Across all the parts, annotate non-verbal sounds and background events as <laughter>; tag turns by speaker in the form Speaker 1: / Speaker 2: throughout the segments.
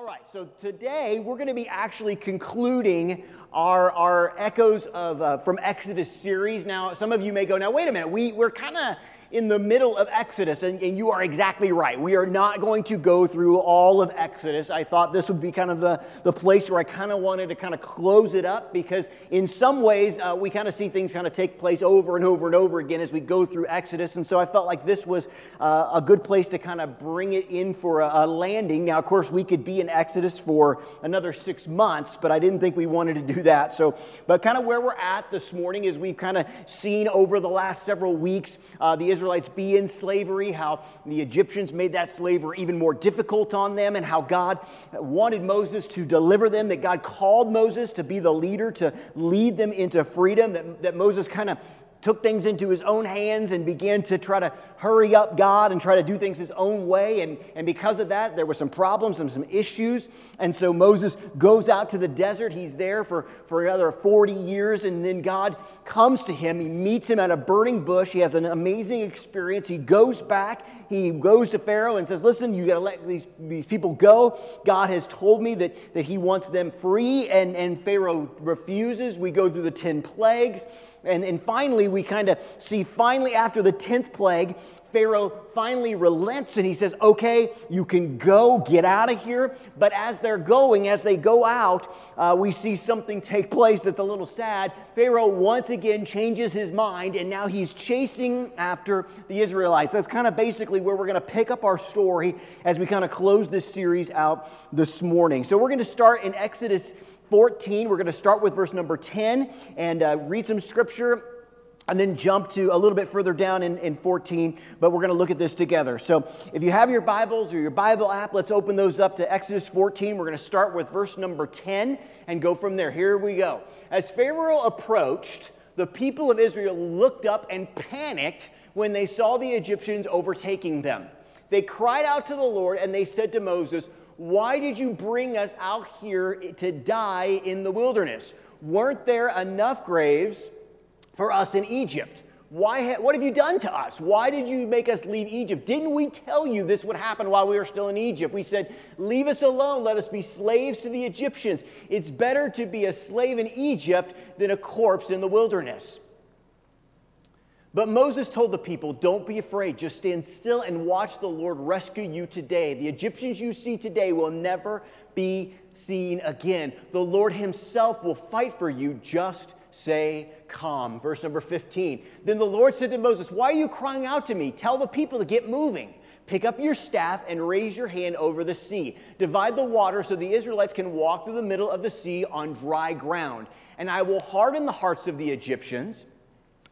Speaker 1: All right, so today we're going to be actually concluding our, our Echoes of uh, from Exodus series. Now, some of you may go, now wait a minute, we, we're kind of in the middle of Exodus, and, and, you are exactly right. We are not going to go through all of Exodus. I thought this would be kind of the, the place where I kind of wanted to kind of close it up because, in some ways, uh, we kind of see things kind of take place over and over and over again as we go through Exodus. And so I felt like this was uh, a good place to kind of bring it in for a, a landing. Now, of course, we could be in Exodus for another six months, but I didn't think we wanted to do that. So, but kind of where we're at this morning is we've kind of seen over the last several weeks uh, the Israelites be in slavery, how the Egyptians made that slavery even more difficult on them, and how God wanted Moses to deliver them, that God called Moses to be the leader, to lead them into freedom, that, that Moses kind of took things into his own hands and began to try to hurry up God and try to do things his own way. And, and because of that, there were some problems and some issues. And so Moses goes out to the desert. He's there for, for another 40 years. And then God comes to him. He meets him at a burning bush. He has an amazing experience. He goes back. He goes to Pharaoh and says, Listen, you got to let these, these people go. God has told me that, that he wants them free. And, and Pharaoh refuses. We go through the 10 plagues. And, and finally, we kind of see, finally, after the 10th plague, Pharaoh finally relents and he says, Okay, you can go, get out of here. But as they're going, as they go out, uh, we see something take place that's a little sad. Pharaoh once again changes his mind and now he's chasing after the Israelites. That's kind of basically where we're going to pick up our story as we kind of close this series out this morning. So we're going to start in Exodus 14. We're going to start with verse number 10 and uh, read some scripture and then jump to a little bit further down in, in 14, but we're going to look at this together. So if you have your Bibles or your Bible app, let's open those up to Exodus 14. We're going to start with verse number 10 and go from there. Here we go. As Pharaoh approached, the people of Israel looked up and panicked when they saw the Egyptians overtaking them. They cried out to the Lord and they said to Moses, why did you bring us out here to die in the wilderness? Weren't there enough graves for us in Egypt? Why, what have you done to us? Why did you make us leave Egypt? Didn't we tell you this would happen while we were still in Egypt? We said, Leave us alone. Let us be slaves to the Egyptians. It's better to be a slave in Egypt than a corpse in the wilderness. But Moses told the people, Don't be afraid, just stand still and watch the Lord rescue you today. The Egyptians you see today will never be seen again. The Lord Himself will fight for you, just say calm. Verse number 15. Then the Lord said to Moses, Why are you crying out to me? Tell the people to get moving. Pick up your staff and raise your hand over the sea. Divide the water so the Israelites can walk through the middle of the sea on dry ground. And I will harden the hearts of the Egyptians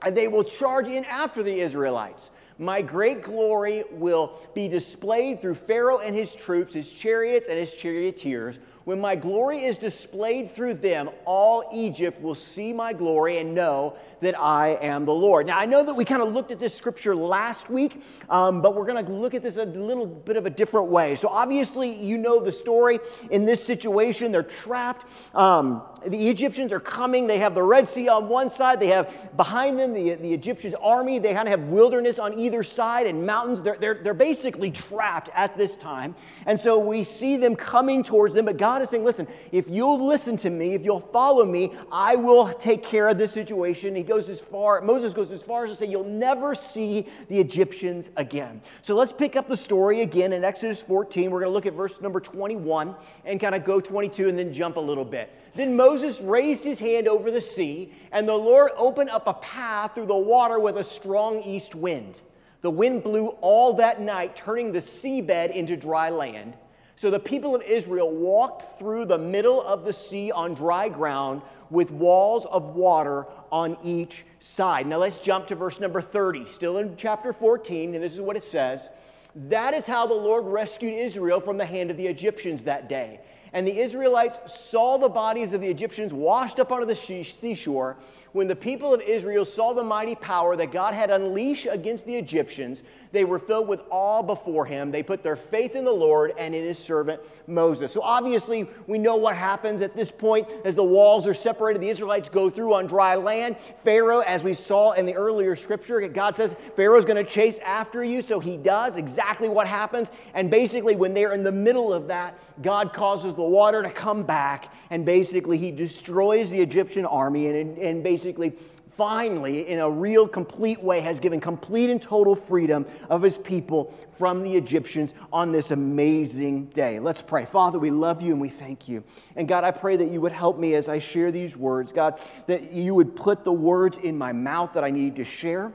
Speaker 1: and they will charge in after the Israelites. My great glory will be displayed through Pharaoh and his troops, his chariots and his charioteers. When my glory is displayed through them, all Egypt will see my glory and know that I am the Lord. Now, I know that we kind of looked at this scripture last week, um, but we're going to look at this a little bit of a different way. So, obviously, you know the story. In this situation, they're trapped. Um, the Egyptians are coming. They have the Red Sea on one side, they have behind them the, the Egyptian army. They kind of have wilderness on either side and mountains. They're, they're, they're basically trapped at this time. And so we see them coming towards them, but God is saying, Listen, if you'll listen to me, if you'll follow me, I will take care of this situation. He goes as far, Moses goes as far as to say, You'll never see the Egyptians again. So let's pick up the story again in Exodus 14. We're going to look at verse number 21 and kind of go 22 and then jump a little bit. Then Moses raised his hand over the sea, and the Lord opened up a path through the water with a strong east wind. The wind blew all that night, turning the seabed into dry land. So the people of Israel walked through the middle of the sea on dry ground with walls of water on each side. Now let's jump to verse number 30, still in chapter 14, and this is what it says. That is how the Lord rescued Israel from the hand of the Egyptians that day. And the Israelites saw the bodies of the Egyptians washed up onto the seashore. When the people of Israel saw the mighty power that God had unleashed against the Egyptians, they were filled with awe before him. They put their faith in the Lord and in his servant Moses. So obviously, we know what happens at this point as the walls are separated. The Israelites go through on dry land. Pharaoh, as we saw in the earlier scripture, God says Pharaoh's going to chase after you. So he does exactly what happens. And basically, when they're in the middle of that, God causes the water to come back. And basically, he destroys the Egyptian army and, and basically finally, in a real, complete way, has given complete and total freedom of his people from the Egyptians on this amazing day. Let's pray. Father, we love you and we thank you. And God, I pray that you would help me as I share these words. God, that you would put the words in my mouth that I need to share.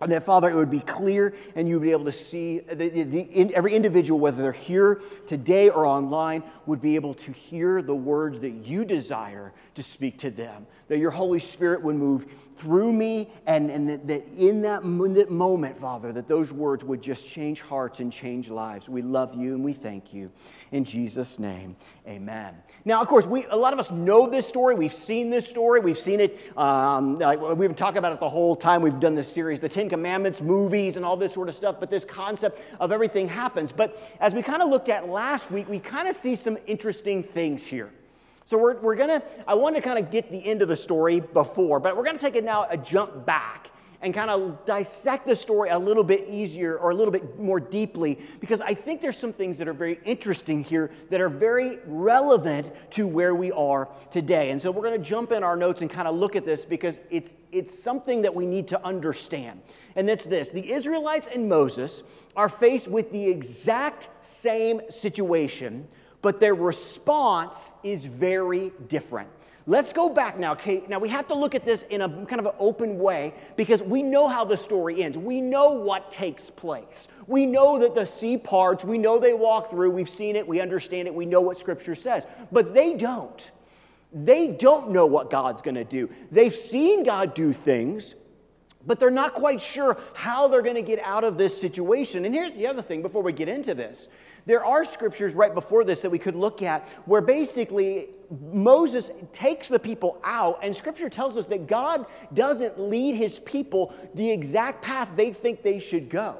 Speaker 1: And that, Father, it would be clear and you'd be able to see the, the, the, every individual, whether they're here today or online, would be able to hear the words that you desire to speak to them. That your Holy Spirit would move through me, and, and that, that in that moment, Father, that those words would just change hearts and change lives. We love you and we thank you. In Jesus' name, amen. Now, of course, we, a lot of us know this story. We've seen this story. We've seen it. Um, like we've been talking about it the whole time we've done this series, the Ten Commandments, movies, and all this sort of stuff. But this concept of everything happens. But as we kind of looked at last week, we kind of see some interesting things here. So we're, we're going to, I want to kind of get the end of the story before, but we're going to take it now a jump back and kind of dissect the story a little bit easier or a little bit more deeply because I think there's some things that are very interesting here that are very relevant to where we are today. And so we're going to jump in our notes and kind of look at this because it's, it's something that we need to understand. And that's this the Israelites and Moses are faced with the exact same situation but their response is very different. Let's go back now. Okay, now we have to look at this in a kind of an open way because we know how the story ends. We know what takes place. We know that the sea parts, we know they walk through, we've seen it, we understand it, we know what scripture says. But they don't. They don't know what God's going to do. They've seen God do things, but they're not quite sure how they're going to get out of this situation. And here's the other thing before we get into this there are scriptures right before this that we could look at where basically Moses takes the people out, and scripture tells us that God doesn't lead his people the exact path they think they should go.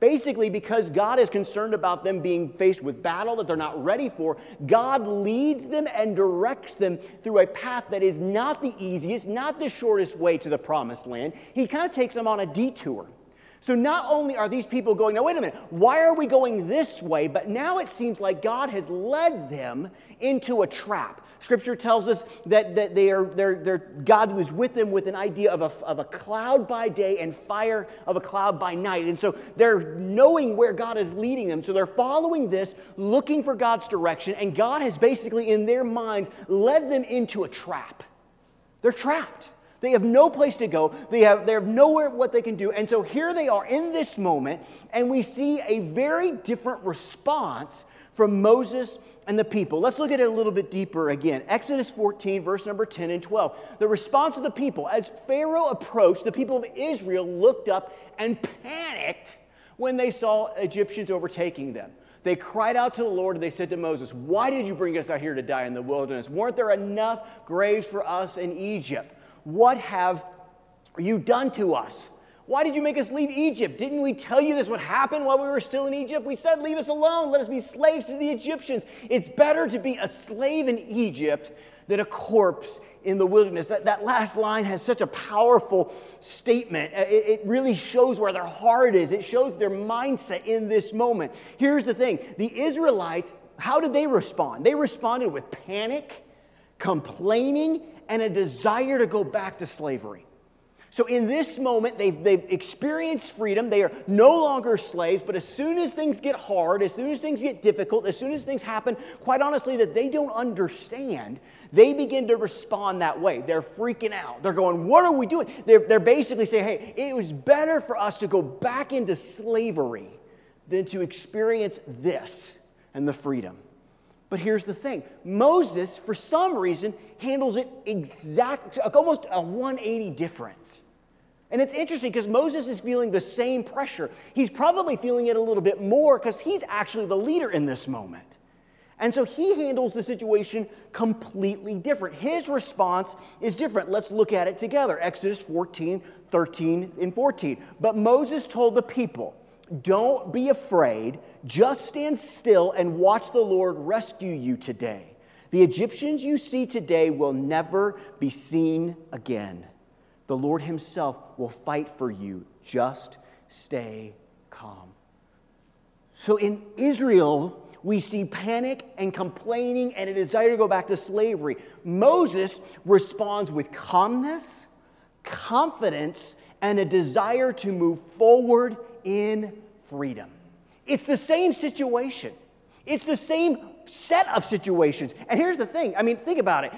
Speaker 1: Basically, because God is concerned about them being faced with battle that they're not ready for, God leads them and directs them through a path that is not the easiest, not the shortest way to the promised land. He kind of takes them on a detour. So not only are these people going, now wait a minute, why are we going this way? But now it seems like God has led them into a trap. Scripture tells us that, that they are, they're, they're, God was with them with an idea of a, of a cloud by day and fire of a cloud by night. And so they're knowing where God is leading them. So they're following this, looking for God's direction, and God has basically, in their minds, led them into a trap. They're trapped. They have no place to go. They have, they have nowhere what they can do. And so here they are in this moment, and we see a very different response from Moses and the people. Let's look at it a little bit deeper again. Exodus 14, verse number 10 and 12. The response of the people. As Pharaoh approached, the people of Israel looked up and panicked when they saw Egyptians overtaking them. They cried out to the Lord and they said to Moses, Why did you bring us out here to die in the wilderness? Weren't there enough graves for us in Egypt? What have you done to us? Why did you make us leave Egypt? Didn't we tell you this would happen while we were still in Egypt? We said, Leave us alone. Let us be slaves to the Egyptians. It's better to be a slave in Egypt than a corpse in the wilderness. That, that last line has such a powerful statement. Uh, it, it really shows where their heart is, it shows their mindset in this moment. Here's the thing the Israelites, how did they respond? They responded with panic, complaining, and a desire to go back to slavery. So, in this moment, they've, they've experienced freedom. They are no longer slaves, but as soon as things get hard, as soon as things get difficult, as soon as things happen, quite honestly, that they don't understand, they begin to respond that way. They're freaking out. They're going, What are we doing? They're, they're basically saying, Hey, it was better for us to go back into slavery than to experience this and the freedom. But here's the thing Moses, for some reason, handles it exactly, almost a 180 difference. And it's interesting because Moses is feeling the same pressure. He's probably feeling it a little bit more because he's actually the leader in this moment. And so he handles the situation completely different. His response is different. Let's look at it together. Exodus 14, 13, and 14. But Moses told the people, Don't be afraid, just stand still and watch the Lord rescue you today. The Egyptians you see today will never be seen again. The Lord Himself will fight for you. Just stay calm. So in Israel, we see panic and complaining and a desire to go back to slavery. Moses responds with calmness, confidence, and a desire to move forward in freedom. It's the same situation. It's the same set of situations. And here's the thing I mean, think about it.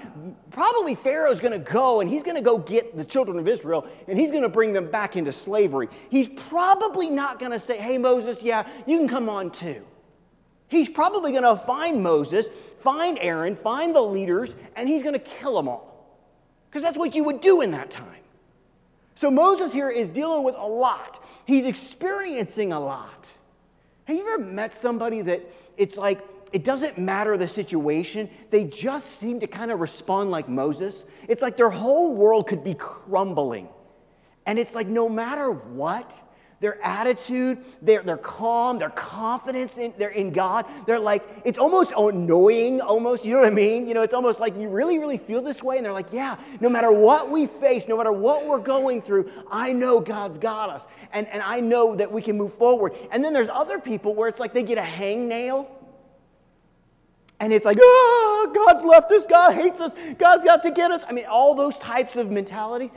Speaker 1: Probably Pharaoh's going to go and he's going to go get the children of Israel and he's going to bring them back into slavery. He's probably not going to say, hey, Moses, yeah, you can come on too. He's probably going to find Moses, find Aaron, find the leaders, and he's going to kill them all. Because that's what you would do in that time. So Moses here is dealing with a lot. He's experiencing a lot. Have you ever met somebody that it's like it doesn't matter the situation, they just seem to kind of respond like Moses? It's like their whole world could be crumbling. And it's like no matter what, their attitude, their, their calm, their confidence in, they're in God. They're like, it's almost annoying, almost, you know what I mean? You know, it's almost like you really, really feel this way. And they're like, yeah, no matter what we face, no matter what we're going through, I know God's got us. And, and I know that we can move forward. And then there's other people where it's like they get a hangnail and it's like, oh, God's left us, God hates us, God's got to get us. I mean, all those types of mentalities.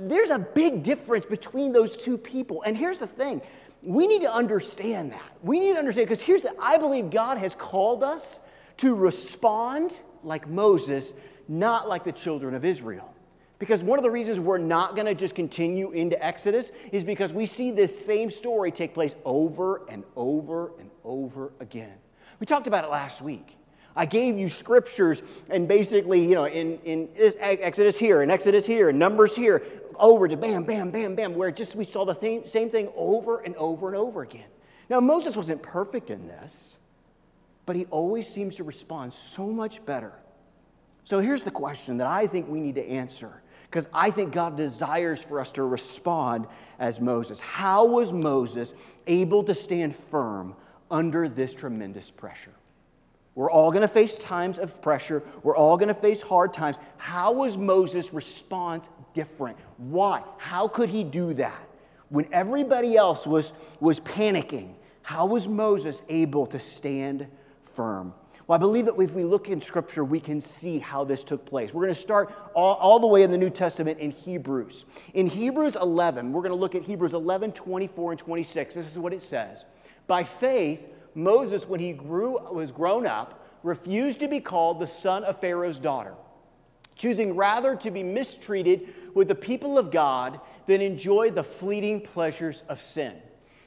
Speaker 1: There's a big difference between those two people. And here's the thing we need to understand that. We need to understand, because here's the I believe God has called us to respond like Moses, not like the children of Israel. Because one of the reasons we're not going to just continue into Exodus is because we see this same story take place over and over and over again. We talked about it last week. I gave you scriptures and basically, you know, in, in Exodus here and Exodus here and Numbers here, over to bam, bam, bam, bam, where just we saw the same, same thing over and over and over again. Now, Moses wasn't perfect in this, but he always seems to respond so much better. So here's the question that I think we need to answer because I think God desires for us to respond as Moses. How was Moses able to stand firm under this tremendous pressure? We're all going to face times of pressure. We're all going to face hard times. How was Moses' response different? Why? How could he do that? When everybody else was, was panicking, how was Moses able to stand firm? Well, I believe that if we look in Scripture, we can see how this took place. We're going to start all, all the way in the New Testament in Hebrews. In Hebrews 11, we're going to look at Hebrews 11, 24, and 26. This is what it says By faith, Moses, when he grew, was grown up, refused to be called the son of Pharaoh's daughter, choosing rather to be mistreated with the people of God than enjoy the fleeting pleasures of sin.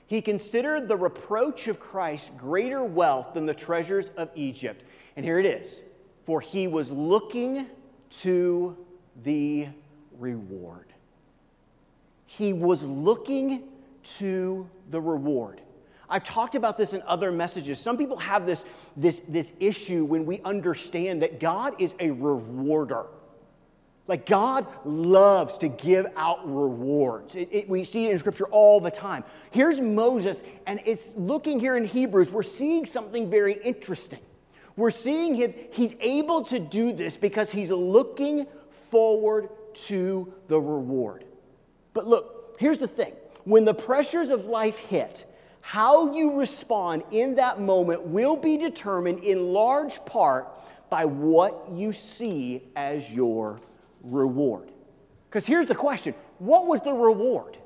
Speaker 1: He considered the reproach of Christ greater wealth than the treasures of Egypt. And here it is for he was looking to the reward. He was looking to the reward. I've talked about this in other messages. Some people have this, this, this issue when we understand that God is a rewarder. Like God loves to give out rewards. It, it, we see it in Scripture all the time. Here's Moses, and it's looking here in Hebrews, we're seeing something very interesting. We're seeing him, he's able to do this because he's looking forward to the reward. But look, here's the thing when the pressures of life hit, how you respond in that moment will be determined in large part by what you see as your reward. Because here's the question what was the reward?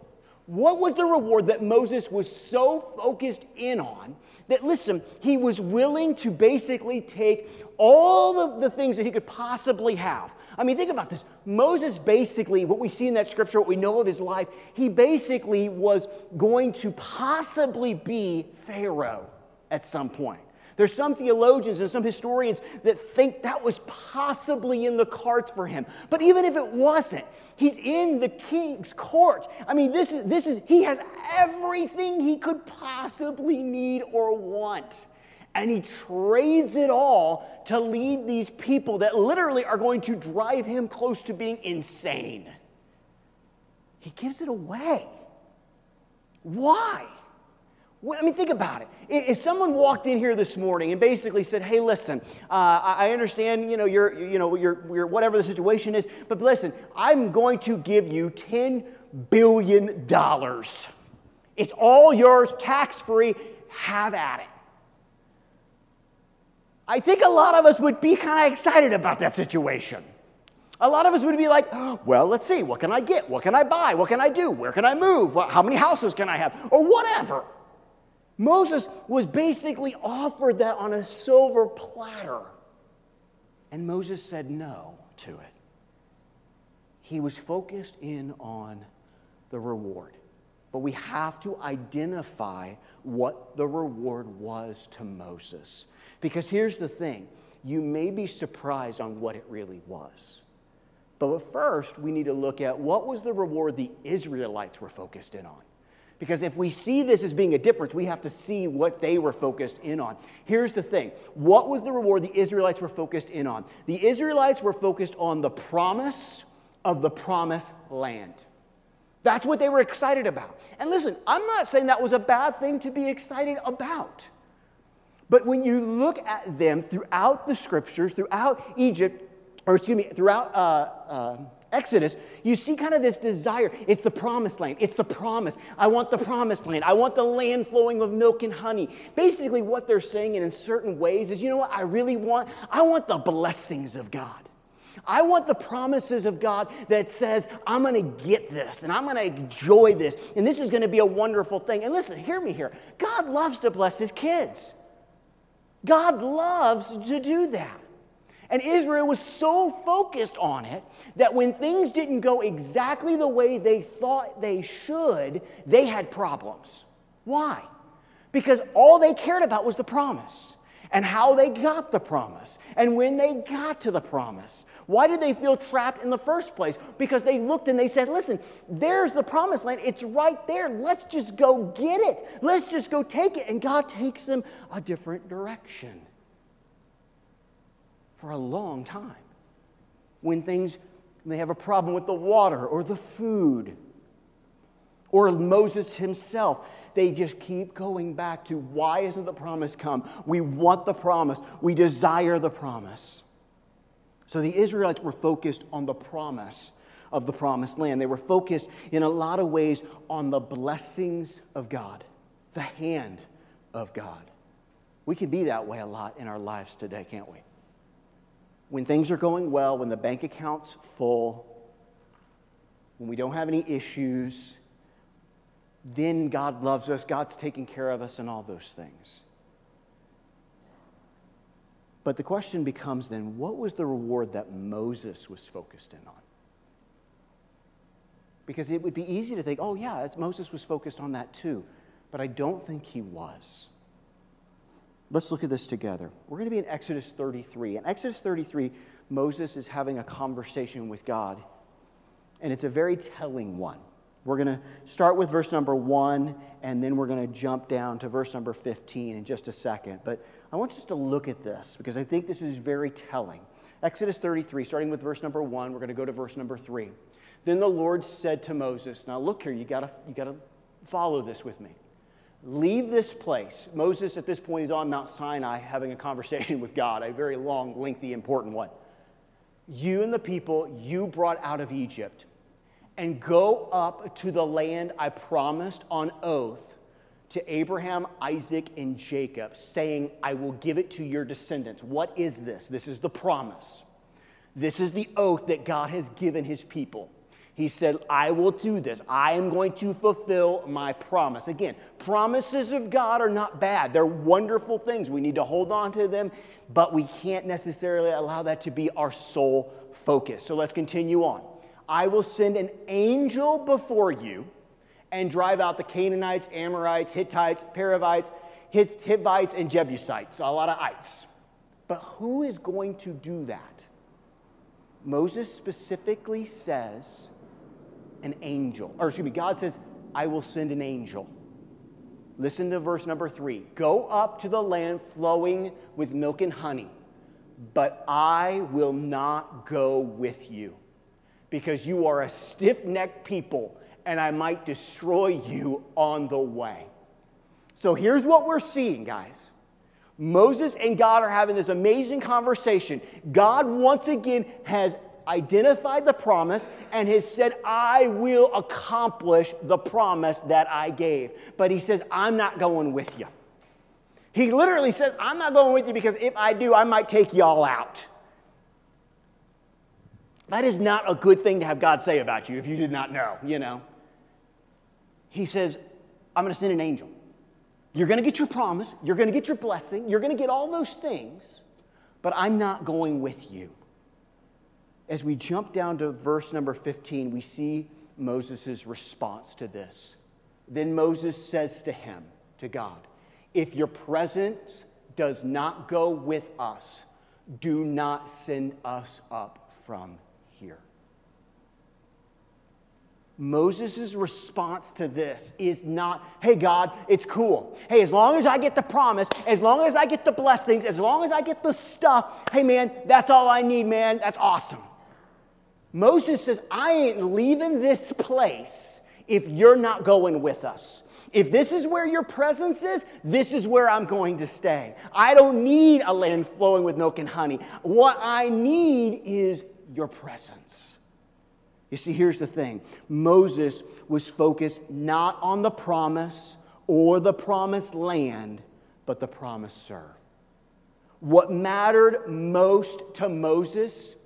Speaker 1: What was the reward that Moses was so focused in on that, listen, he was willing to basically take all of the things that he could possibly have? I mean, think about this. Moses basically, what we see in that scripture, what we know of his life, he basically was going to possibly be Pharaoh at some point. There's some theologians and some historians that think that was possibly in the cards for him. But even if it wasn't, he's in the king's court. I mean, this is, this is he has everything he could possibly need or want. and he trades it all to lead these people that literally are going to drive him close to being insane. He gives it away. Why? I mean, think about it. If someone walked in here this morning and basically said, "Hey, listen, uh, I understand, you know, your, you know, your, whatever the situation is, but listen, I'm going to give you ten billion dollars. It's all yours, tax free. Have at it." I think a lot of us would be kind of excited about that situation. A lot of us would be like, well, let's see, what can I get? What can I buy? What can I do? Where can I move? How many houses can I have? Or whatever. Moses was basically offered that on a silver platter. And Moses said no to it. He was focused in on the reward. But we have to identify what the reward was to Moses. Because here's the thing you may be surprised on what it really was. But first, we need to look at what was the reward the Israelites were focused in on. Because if we see this as being a difference, we have to see what they were focused in on. Here's the thing what was the reward the Israelites were focused in on? The Israelites were focused on the promise of the promised land. That's what they were excited about. And listen, I'm not saying that was a bad thing to be excited about. But when you look at them throughout the scriptures, throughout Egypt, or excuse me, throughout uh, uh, Exodus, you see kind of this desire. It's the promised land. It's the promise. I want the promised land. I want the land flowing with milk and honey. Basically, what they're saying in certain ways is, you know what I really want? I want the blessings of God. I want the promises of God that says, I'm going to get this and I'm going to enjoy this and this is going to be a wonderful thing. And listen, hear me here. God loves to bless his kids. God loves to do that. And Israel was so focused on it that when things didn't go exactly the way they thought they should, they had problems. Why? Because all they cared about was the promise and how they got the promise and when they got to the promise. Why did they feel trapped in the first place? Because they looked and they said, Listen, there's the promised land. It's right there. Let's just go get it. Let's just go take it. And God takes them a different direction for a long time. When things, they have a problem with the water or the food or Moses himself, they just keep going back to why isn't the promise come? We want the promise, we desire the promise. So the Israelites were focused on the promise of the promised land. They were focused in a lot of ways on the blessings of God, the hand of God. We can be that way a lot in our lives today, can't we? When things are going well, when the bank account's full, when we don't have any issues, then God loves us, God's taking care of us, and all those things. But the question becomes then what was the reward that Moses was focused in on? Because it would be easy to think, oh, yeah, Moses was focused on that too. But I don't think he was. Let's look at this together. We're going to be in Exodus 33. In Exodus 33, Moses is having a conversation with God, and it's a very telling one. We're going to start with verse number one, and then we're going to jump down to verse number 15 in just a second. But I want us to look at this because I think this is very telling. Exodus 33, starting with verse number one, we're going to go to verse number three. Then the Lord said to Moses, Now look here, you got you to follow this with me. Leave this place. Moses, at this point, is on Mount Sinai having a conversation <laughs> with God, a very long, lengthy, important one. You and the people you brought out of Egypt, and go up to the land I promised on oath to Abraham, Isaac, and Jacob, saying, I will give it to your descendants. What is this? This is the promise. This is the oath that God has given his people. He said, I will do this. I am going to fulfill my promise. Again, promises of God are not bad, they're wonderful things. We need to hold on to them, but we can't necessarily allow that to be our sole focus. So let's continue on. I will send an angel before you and drive out the Canaanites, Amorites, Hittites, Perizzites, Hivites, and Jebusites, a lot of ites. But who is going to do that? Moses specifically says, an angel. Or excuse me, God says, I will send an angel. Listen to verse number three. Go up to the land flowing with milk and honey, but I will not go with you because you are a stiff necked people and I might destroy you on the way. So here's what we're seeing, guys. Moses and God are having this amazing conversation. God, once again, has identified the promise and has said, I will accomplish the promise that I gave. But he says, I'm not going with you. He literally says, I'm not going with you because if I do, I might take y'all out. That is not a good thing to have God say about you if you did not know, you know. He says, I'm going to send an angel. You're going to get your promise, you're going to get your blessing, you're going to get all those things, but I'm not going with you as we jump down to verse number 15, we see Moses' response to this. Then Moses says to him, to God, If your presence does not go with us, do not send us up from here. Moses' response to this is not, hey, God, it's cool. Hey, as long as I get the promise, as long as I get the blessings, as long as I get the stuff, hey, man, that's all I need, man. That's awesome. Moses says, I ain't leaving this place if you're not going with us. If this is where your presence is, this is where I'm going to stay. I don't need a land flowing with milk and honey. What I need is your presence. You see, here's the thing Moses was focused not on the promise or the promised land, but the promiser. What mattered most to Moses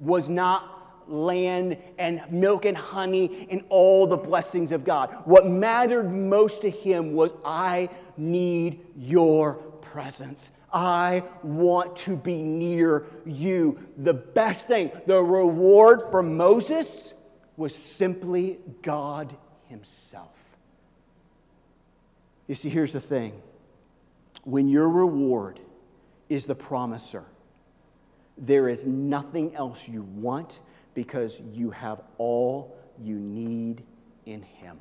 Speaker 1: was not land and milk and honey and all the blessings of God. What mattered most to him was, I need your presence. I want to be near you. The best thing, the reward for Moses was simply God Himself. You see, here's the thing when your reward is the promiser, there is nothing else you want because you have all you need in Him.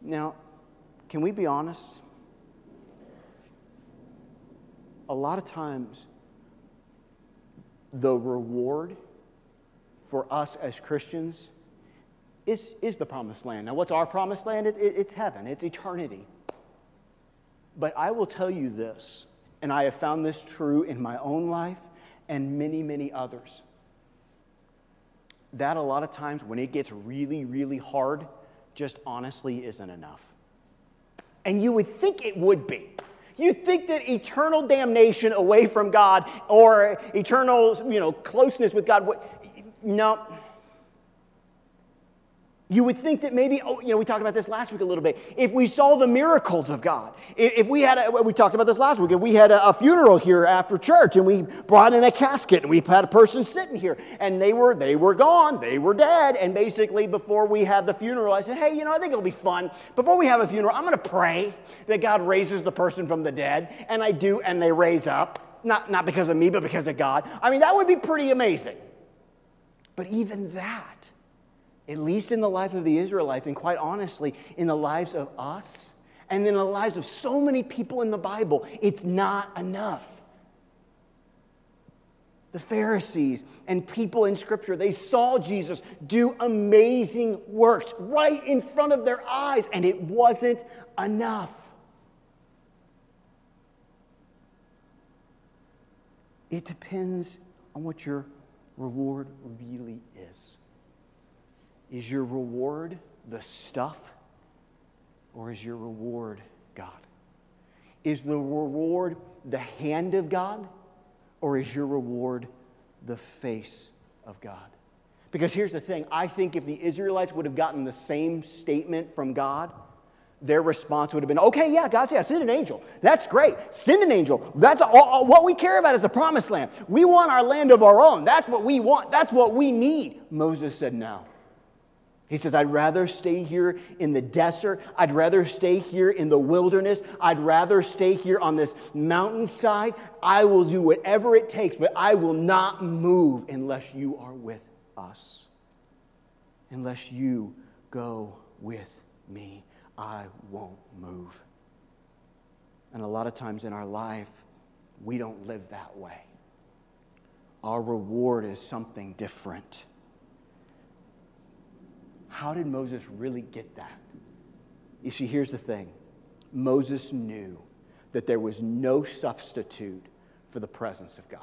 Speaker 1: Now, can we be honest? A lot of times, the reward for us as Christians is, is the promised land. Now, what's our promised land? It, it, it's heaven, it's eternity. But I will tell you this and I have found this true in my own life and many, many others. That a lot of times when it gets really, really hard, just honestly isn't enough. And you would think it would be. You'd think that eternal damnation away from God or eternal, you know, closeness with God would. No, you would think that maybe, oh, you know, we talked about this last week a little bit. If we saw the miracles of God, if we had, a, we talked about this last week, if we had a, a, funeral here after church and we brought in a casket and we had a person sitting here and they were, they were gone, they were dead. And basically, before we had the funeral, I said, hey, you know, I think it'll be fun. Before we have a funeral, I'm going to pray that God raises the person from the dead. And I do, and they raise up. Not, not because of me, but because of God. I mean, that would be pretty amazing. But even that, at least in the life of the Israelites, and quite honestly, in the lives of us, and in the lives of so many people in the Bible, it's not enough. The Pharisees and people in Scripture, they saw Jesus do amazing works right in front of their eyes, and it wasn't enough. It depends on what your reward really is. Is your reward the stuff or is your reward God? Is the reward the hand of God or is your reward the face of God? Because here's the thing I think if the Israelites would have gotten the same statement from God, their response would have been, okay, yeah, God yeah, send an angel. That's great. Send an angel. That's all, all, what we care about is the promised land. We want our land of our own. That's what we want. That's what we need. Moses said, no. He says, I'd rather stay here in the desert. I'd rather stay here in the wilderness. I'd rather stay here on this mountainside. I will do whatever it takes, but I will not move unless you are with us, unless you go with me. I won't move. And a lot of times in our life, we don't live that way. Our reward is something different. How did Moses really get that? You see, here's the thing Moses knew that there was no substitute for the presence of God.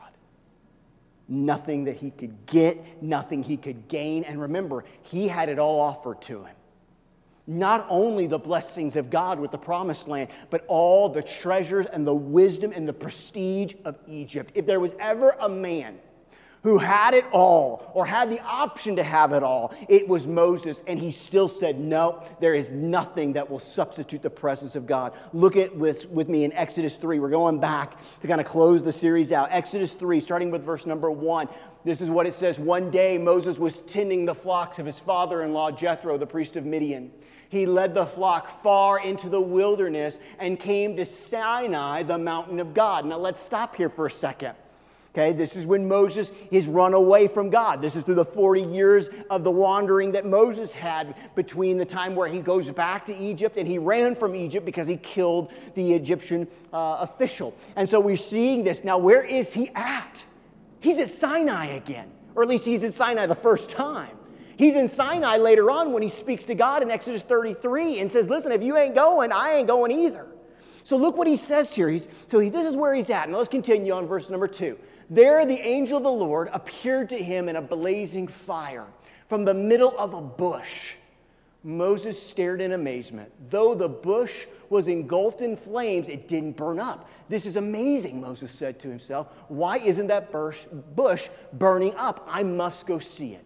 Speaker 1: Nothing that he could get, nothing he could gain. And remember, he had it all offered to him. Not only the blessings of God with the promised land, but all the treasures and the wisdom and the prestige of Egypt. If there was ever a man who had it all or had the option to have it all. It was Moses, and he still said, No, there is nothing that will substitute the presence of God. Look at with, with me in Exodus 3. We're going back to kind of close the series out. Exodus 3, starting with verse number 1. This is what it says One day Moses was tending the flocks of his father in law, Jethro, the priest of Midian. He led the flock far into the wilderness and came to Sinai, the mountain of God. Now let's stop here for a second. Okay, this is when Moses is run away from God. This is through the 40 years of the wandering that Moses had between the time where he goes back to Egypt and he ran from Egypt because he killed the Egyptian uh, official. And so we're seeing this. Now, where is he at? He's at Sinai again, or at least he's at Sinai the first time. He's in Sinai later on when he speaks to God in Exodus 33 and says, Listen, if you ain't going, I ain't going either. So look what he says here. He's, so he, this is where he's at. Now let's continue on verse number two. There the angel of the Lord appeared to him in a blazing fire from the middle of a bush. Moses stared in amazement. Though the bush was engulfed in flames, it didn't burn up. This is amazing, Moses said to himself. Why isn't that bush burning up? I must go see it.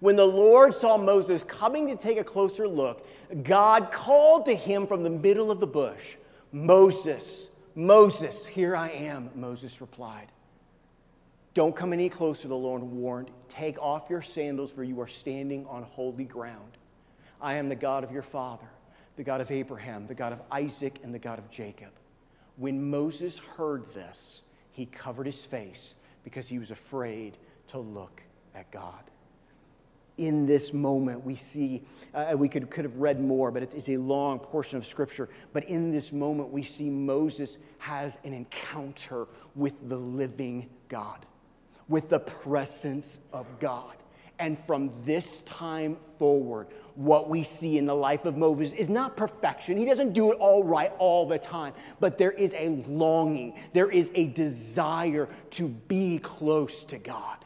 Speaker 1: When the Lord saw Moses coming to take a closer look, God called to him from the middle of the bush Moses, Moses, here I am, Moses replied. Don't come any closer, the Lord warned. Take off your sandals, for you are standing on holy ground. I am the God of your father, the God of Abraham, the God of Isaac, and the God of Jacob. When Moses heard this, he covered his face because he was afraid to look at God. In this moment, we see, uh, we could, could have read more, but it's, it's a long portion of Scripture. But in this moment, we see Moses has an encounter with the living God with the presence of God. And from this time forward, what we see in the life of Moses is not perfection. He doesn't do it all right all the time, but there is a longing, there is a desire to be close to God.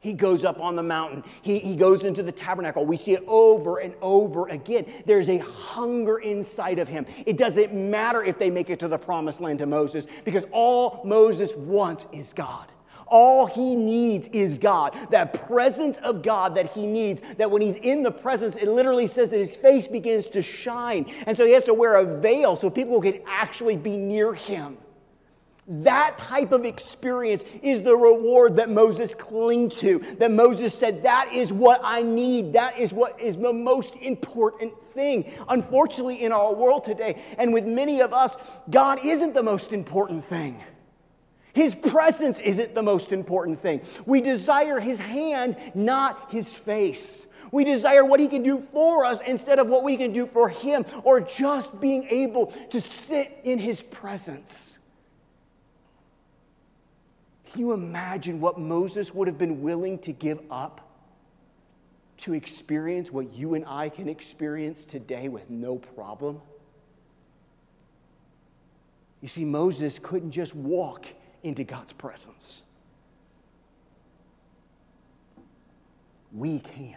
Speaker 1: He goes up on the mountain. He, he goes into the tabernacle. We see it over and over again. There's a hunger inside of him. It doesn't matter if they make it to the promised land to Moses because all Moses wants is God. All he needs is God. That presence of God that he needs, that when he's in the presence, it literally says that his face begins to shine. And so he has to wear a veil so people can actually be near him. That type of experience is the reward that Moses clung to. That Moses said, That is what I need. That is what is the most important thing. Unfortunately, in our world today, and with many of us, God isn't the most important thing. His presence isn't the most important thing. We desire His hand, not His face. We desire what He can do for us instead of what we can do for Him or just being able to sit in His presence. Can you imagine what Moses would have been willing to give up to experience what you and I can experience today with no problem? You see, Moses couldn't just walk into God's presence. We can.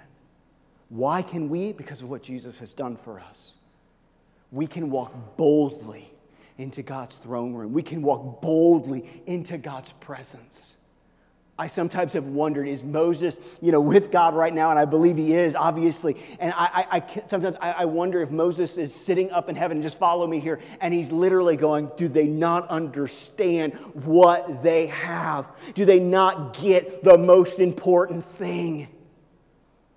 Speaker 1: Why can we? Because of what Jesus has done for us. We can walk boldly into God's throne room. We can walk boldly into God's presence. I sometimes have wondered, is Moses, you know, with God right now? And I believe he is, obviously. And I, I, I sometimes I, I wonder if Moses is sitting up in heaven, just follow me here, and he's literally going, do they not understand what they have? Do they not get the most important thing?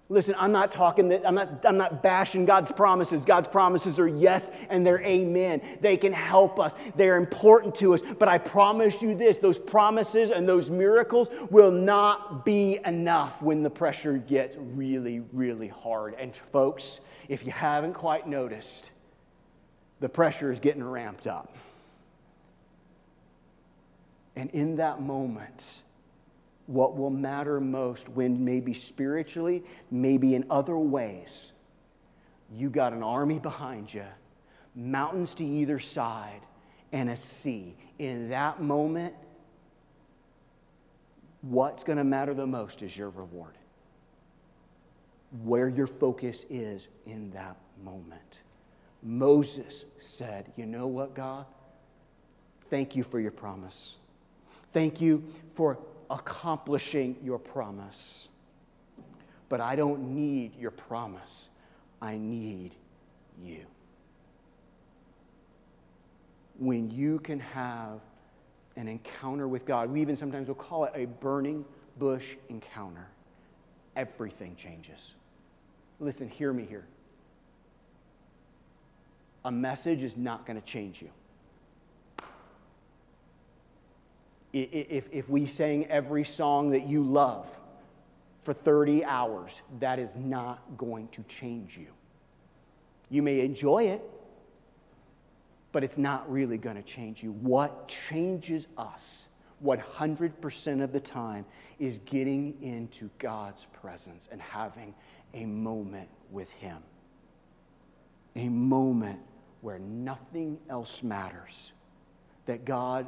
Speaker 1: Listen, I'm not talking that, I'm not, I'm not bashing God's promises. God's promises are yes and they're amen. They can help us, they're important to us. But I promise you this those promises and those miracles will not be enough when the pressure gets really, really hard. And folks, if you haven't quite noticed, the pressure is getting ramped up. And in that moment, what will matter most when maybe spiritually, maybe in other ways, you got an army behind you, mountains to either side, and a sea. In that moment, what's going to matter the most is your reward. Where your focus is in that moment. Moses said, You know what, God? Thank you for your promise. Thank you for accomplishing your promise. But I don't need your promise, I need you. When you can have an encounter with God, we even sometimes will call it a burning bush encounter, everything changes. Listen, hear me here. A message is not going to change you. If, if we sang every song that you love for 30 hours, that is not going to change you. You may enjoy it, but it's not really going to change you. What changes us 100% of the time is getting into God's presence and having a moment with Him. A moment where nothing else matters. That God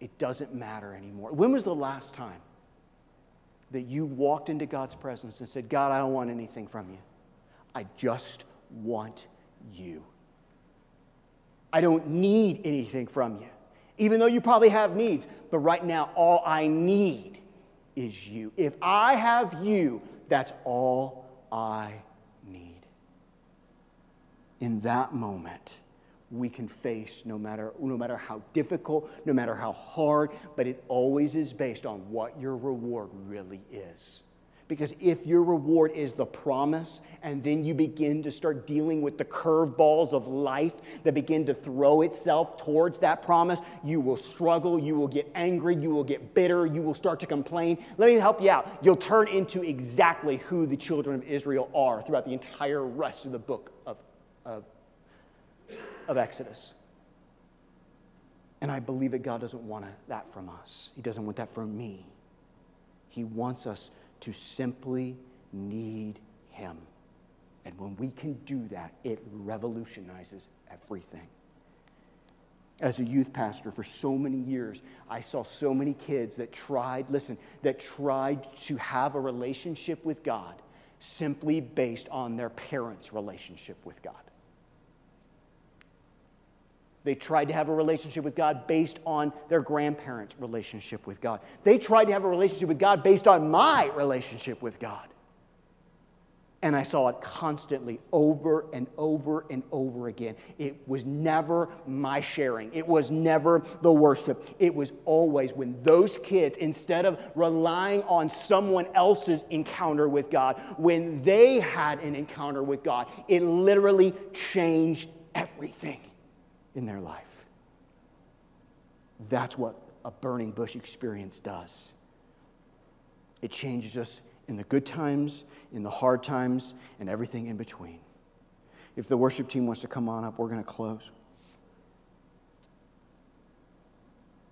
Speaker 1: it doesn't matter anymore. When was the last time that you walked into God's presence and said, God, I don't want anything from you? I just want you. I don't need anything from you, even though you probably have needs. But right now, all I need is you. If I have you, that's all I need. In that moment, we can face no matter, no matter how difficult, no matter how hard, but it always is based on what your reward really is. Because if your reward is the promise, and then you begin to start dealing with the curveballs of life that begin to throw itself towards that promise, you will struggle, you will get angry, you will get bitter, you will start to complain. Let me help you out. You'll turn into exactly who the children of Israel are throughout the entire rest of the book of, of of Exodus. And I believe that God doesn't want that from us. He doesn't want that from me. He wants us to simply need Him. And when we can do that, it revolutionizes everything. As a youth pastor for so many years, I saw so many kids that tried, listen, that tried to have a relationship with God simply based on their parents' relationship with God. They tried to have a relationship with God based on their grandparents' relationship with God. They tried to have a relationship with God based on my relationship with God. And I saw it constantly over and over and over again. It was never my sharing. It was never the worship. It was always when those kids, instead of relying on someone else's encounter with God, when they had an encounter with God, it literally changed everything in their life. That's what a burning bush experience does. It changes us in the good times, in the hard times, and everything in between. If the worship team wants to come on up, we're going to close.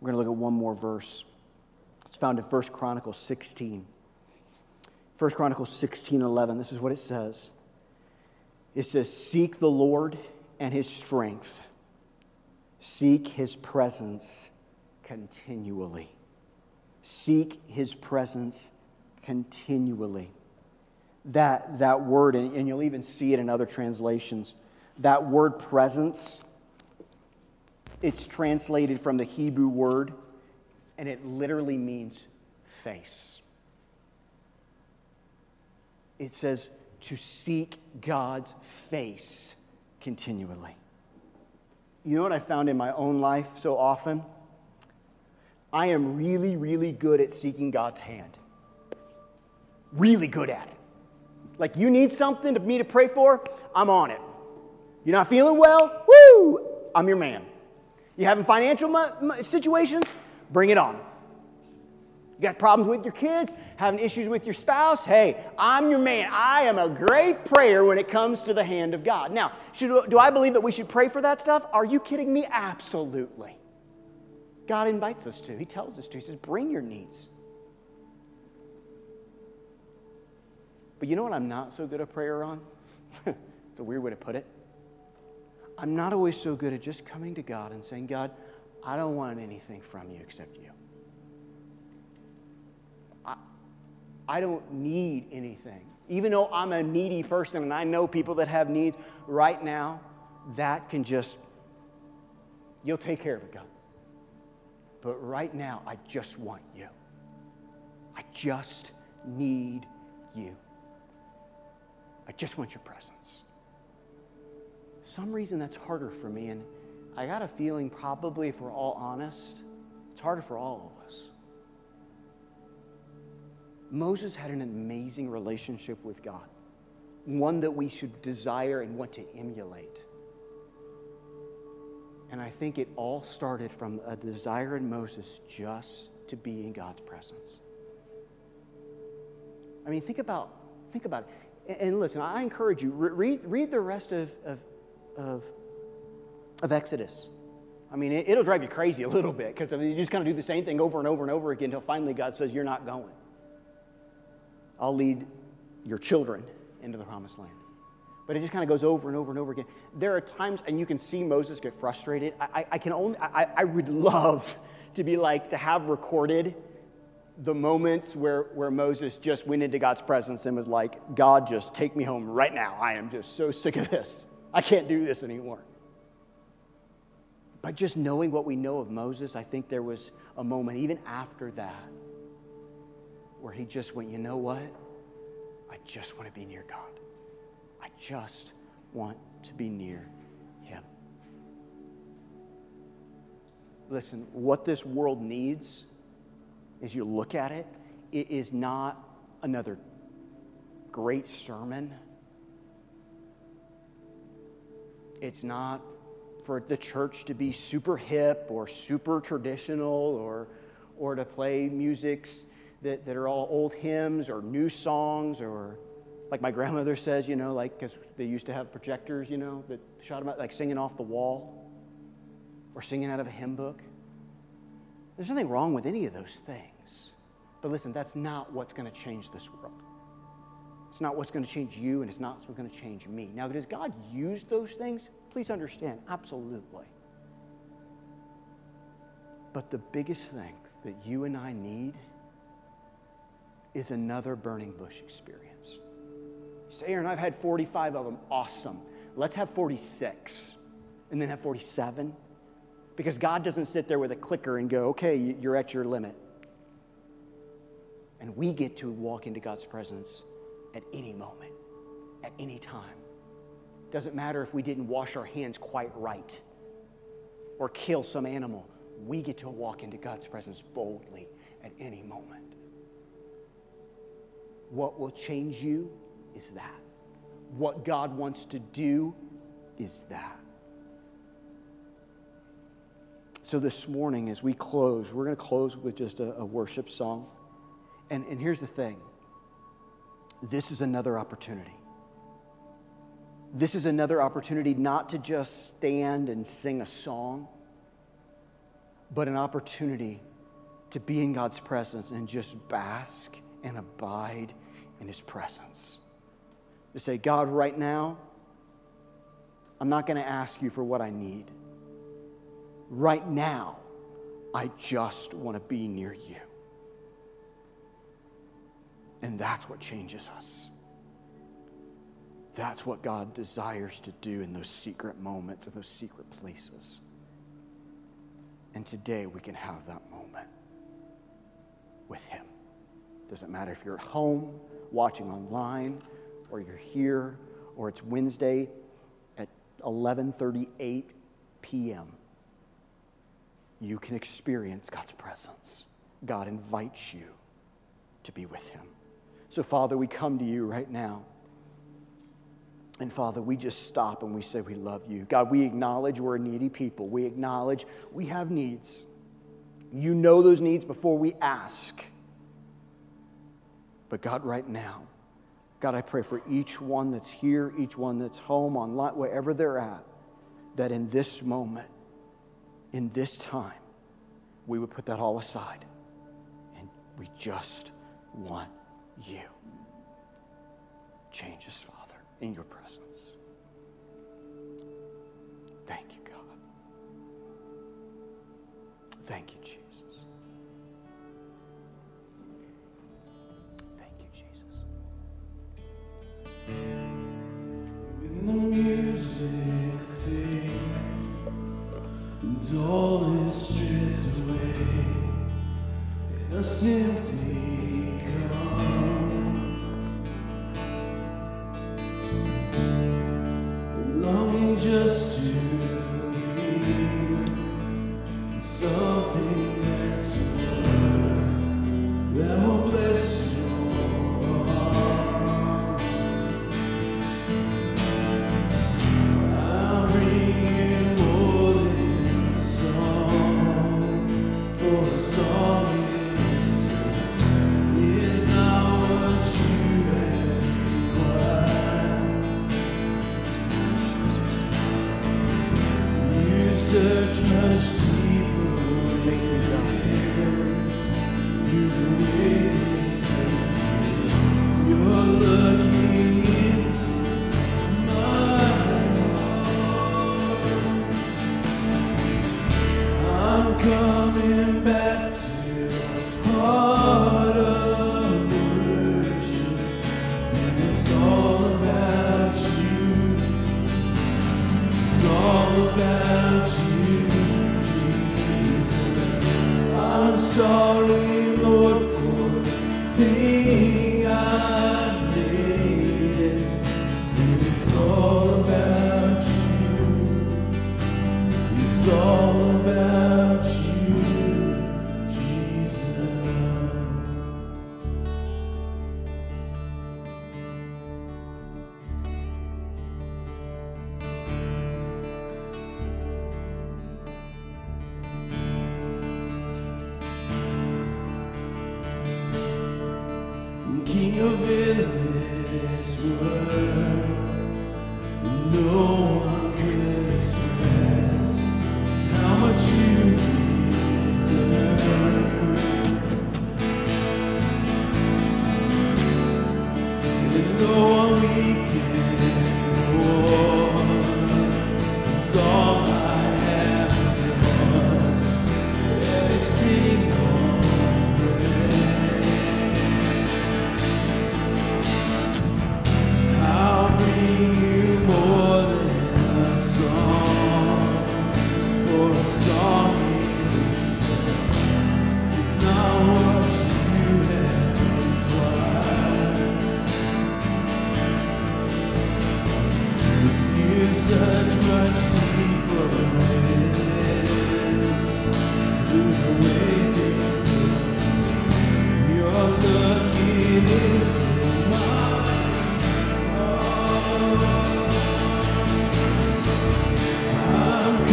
Speaker 1: We're going to look at one more verse. It's found in 1 Chronicles 16. 1 Chronicles 16 11. This is what it says. It says, Seek the Lord and his strength Seek his presence continually. Seek his presence continually. That, that word, and, and you'll even see it in other translations, that word presence, it's translated from the Hebrew word, and it literally means face. It says to seek God's face continually. You know what I found in my own life so often? I am really, really good at seeking God's hand. Really good at it. Like you need something to me to pray for, I'm on it. You're not feeling well? Woo! I'm your man. You having financial situations? Bring it on. You got problems with your kids, having issues with your spouse? Hey, I'm your man. I am a great prayer when it comes to the hand of God. Now, should, do I believe that we should pray for that stuff? Are you kidding me? Absolutely. God invites us to. He tells us to. He says, bring your needs. But you know what I'm not so good at prayer on? <laughs> it's a weird way to put it. I'm not always so good at just coming to God and saying, God, I don't want anything from you except you. I don't need anything. Even though I'm a needy person and I know people that have needs right now, that can just, you'll take care of it, God. But right now, I just want you. I just need you. I just want your presence. Some reason that's harder for me, and I got a feeling probably, if we're all honest, it's harder for all of us. Moses had an amazing relationship with God, one that we should desire and want to emulate. And I think it all started from a desire in Moses just to be in God's presence. I mean, think about, think about it. And listen, I encourage you, read, read the rest of, of, of, of Exodus. I mean, it, will drive you crazy a little bit because I mean, you just kind of do the same thing over and over and over again until finally God says, You're not going. I'll lead your children into the promised land. But it just kind of goes over and over and over again. There are times, and you can see Moses get frustrated. I, I, I can only, I, I would love to be like, to have recorded the moments where, where Moses just went into God's presence and was like, God, just take me home right now. I am just so sick of this. I can't do this anymore. But just knowing what we know of Moses, I think there was a moment, even after that, where he just went, you know what? I just want to be near God. I just want to be near Him. Listen, what this world needs as you look at it, it is not another great sermon. It's not for the church to be super hip or super traditional or, or to play musics that, that are all old hymns or new songs or like my <laughs> grandmother says, you know, like because they used to have projectors, you know, that shot them out, like singing off the wall or singing out of a hymn book. There's nothing wrong with any of those things. But listen, that's not what's going to change this world. It's not what's going to change you, and it's not what's going to change me. Now, does God use those things? Please understand, absolutely. But the biggest thing that you and I need is another burning bush experience. You say, Aaron, I've had 45 of them. Awesome. Let's have 46 and then have 47 because God doesn't sit there with a clicker and go, okay, you're at your limit. And we get to walk into God's presence at any moment, at any time. Doesn't matter if we didn't wash our hands quite right or kill some animal. We get to walk into God's presence boldly at any moment. What will change you is that. What God wants to do is that. So, this morning, as we close, we're going to close with just a, a worship song. And, and here's the thing this is another opportunity. This is another opportunity not to just stand and sing a song, but an opportunity to be in God's presence and just bask and abide in His presence. To say, God, right now, I'm not going to ask you for what I need right now, I just want to be near you. And that's what changes us. That's what God desires to do in those secret moments, in those secret places. And today we can have that moment with Him. Doesn't matter if you're at home, watching online, or you're here, or it's Wednesday at 11:38 p.m you can experience God's presence. God invites you to be with Him. So, Father, we come to you right now And Father, we just stop and we say, We love you. God, we acknowledge we're a needy people. We acknowledge we have needs. You know those needs before we ask. But God, right now, God, I pray for each one that's here, each one that's home, online, wherever they're at, that in this moment, in this time, we would put that all aside and we just want you. Change us, Father, in your presence. Thank you, God. Thank you, Jesus.
Speaker 2: When the music fades and all is stripped away, and I simply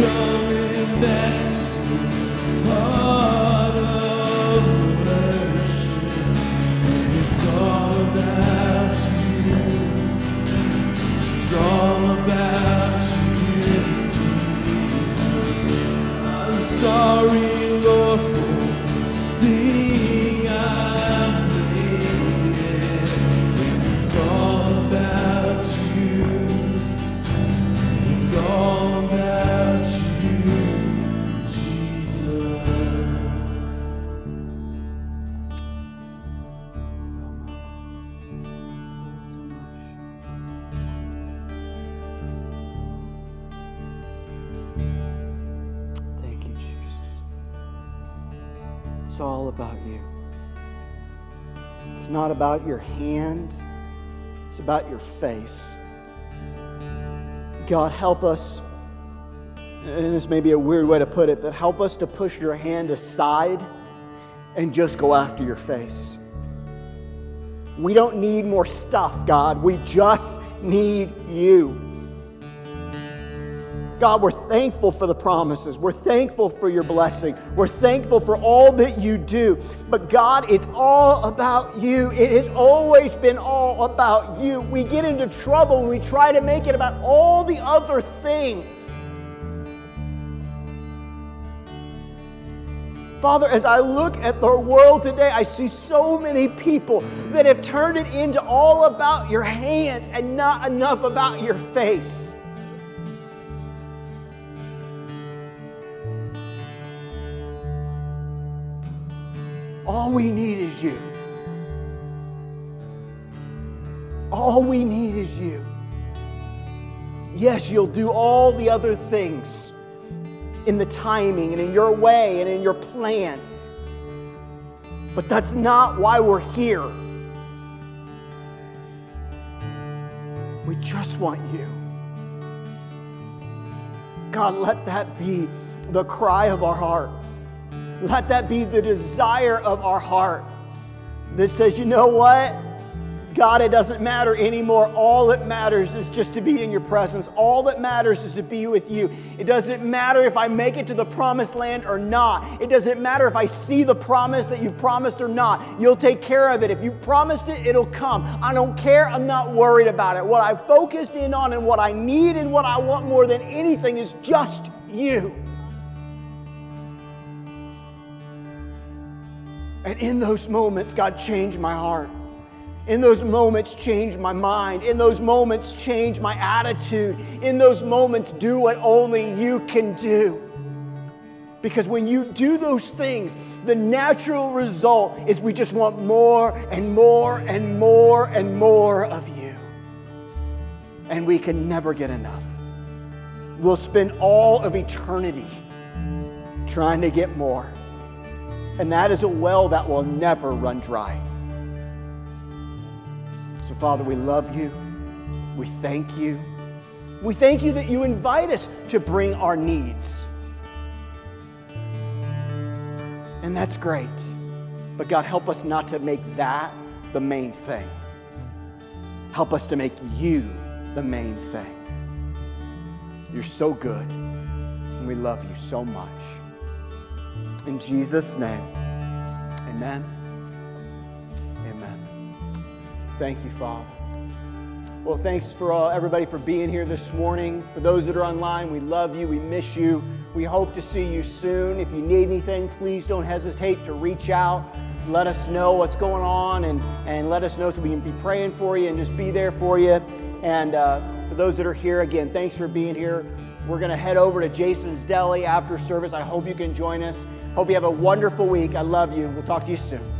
Speaker 2: I'm
Speaker 1: not about your hand, it's about your face. God, help us. And this may be a weird way to put it, but help us to push your hand aside and just go after your face. We don't need more stuff, God. We just need you. God, we're thankful for the promises. We're thankful for your blessing. We're thankful for all that you do. But God, it's all about you. It has always been all about you. We get into trouble when we try to make it about all the other things. Father, as I look at the world today, I see so many people that have turned it into all about your hands and not enough about your face. All we need is you. All we need is you. Yes, you'll do all the other things in the timing and in your way and in your plan. But that's not why we're here. We just want you. God, let that be the cry of our heart. Let that be the desire of our heart that says, you know what? God, it doesn't matter anymore. All that matters is just to be in your presence. All that matters is to be with you. It doesn't matter if I make it to the promised land or not. It doesn't matter if I see the promise that you've promised or not. You'll take care of it. If you promised it, it'll come. I don't care. I'm not worried about it. What I focused in on and what I need and what I want more than anything is just you. And in those moments, God changed my heart. In those moments, change my mind. In those moments, change my attitude. In those moments, do what only you can do. Because when you do those things, the natural result is we just want more and more and more and more of you. And we can never get enough. We'll spend all of eternity trying to get more. And that is a well that will never run dry. So, Father, we love you. We thank you. We thank you that you invite us to bring our needs. And that's great. But God, help us not to make that the main thing. Help us to make you the main thing. You're so good, and we love you so much. In Jesus' name, amen. Amen. Thank you, Father. Well, thanks for uh, everybody for being here this morning. For those that are online, we love you. We miss you. We hope to see you soon. If you need anything, please don't hesitate to reach out. Let us know what's going on and, and let us know so we can be praying for you and just be there for you. And uh, for those that are here, again, thanks for being here. We're going to head over to Jason's Deli after service. I hope you can join us. Hope you have a wonderful week. I love you. We'll talk to you soon.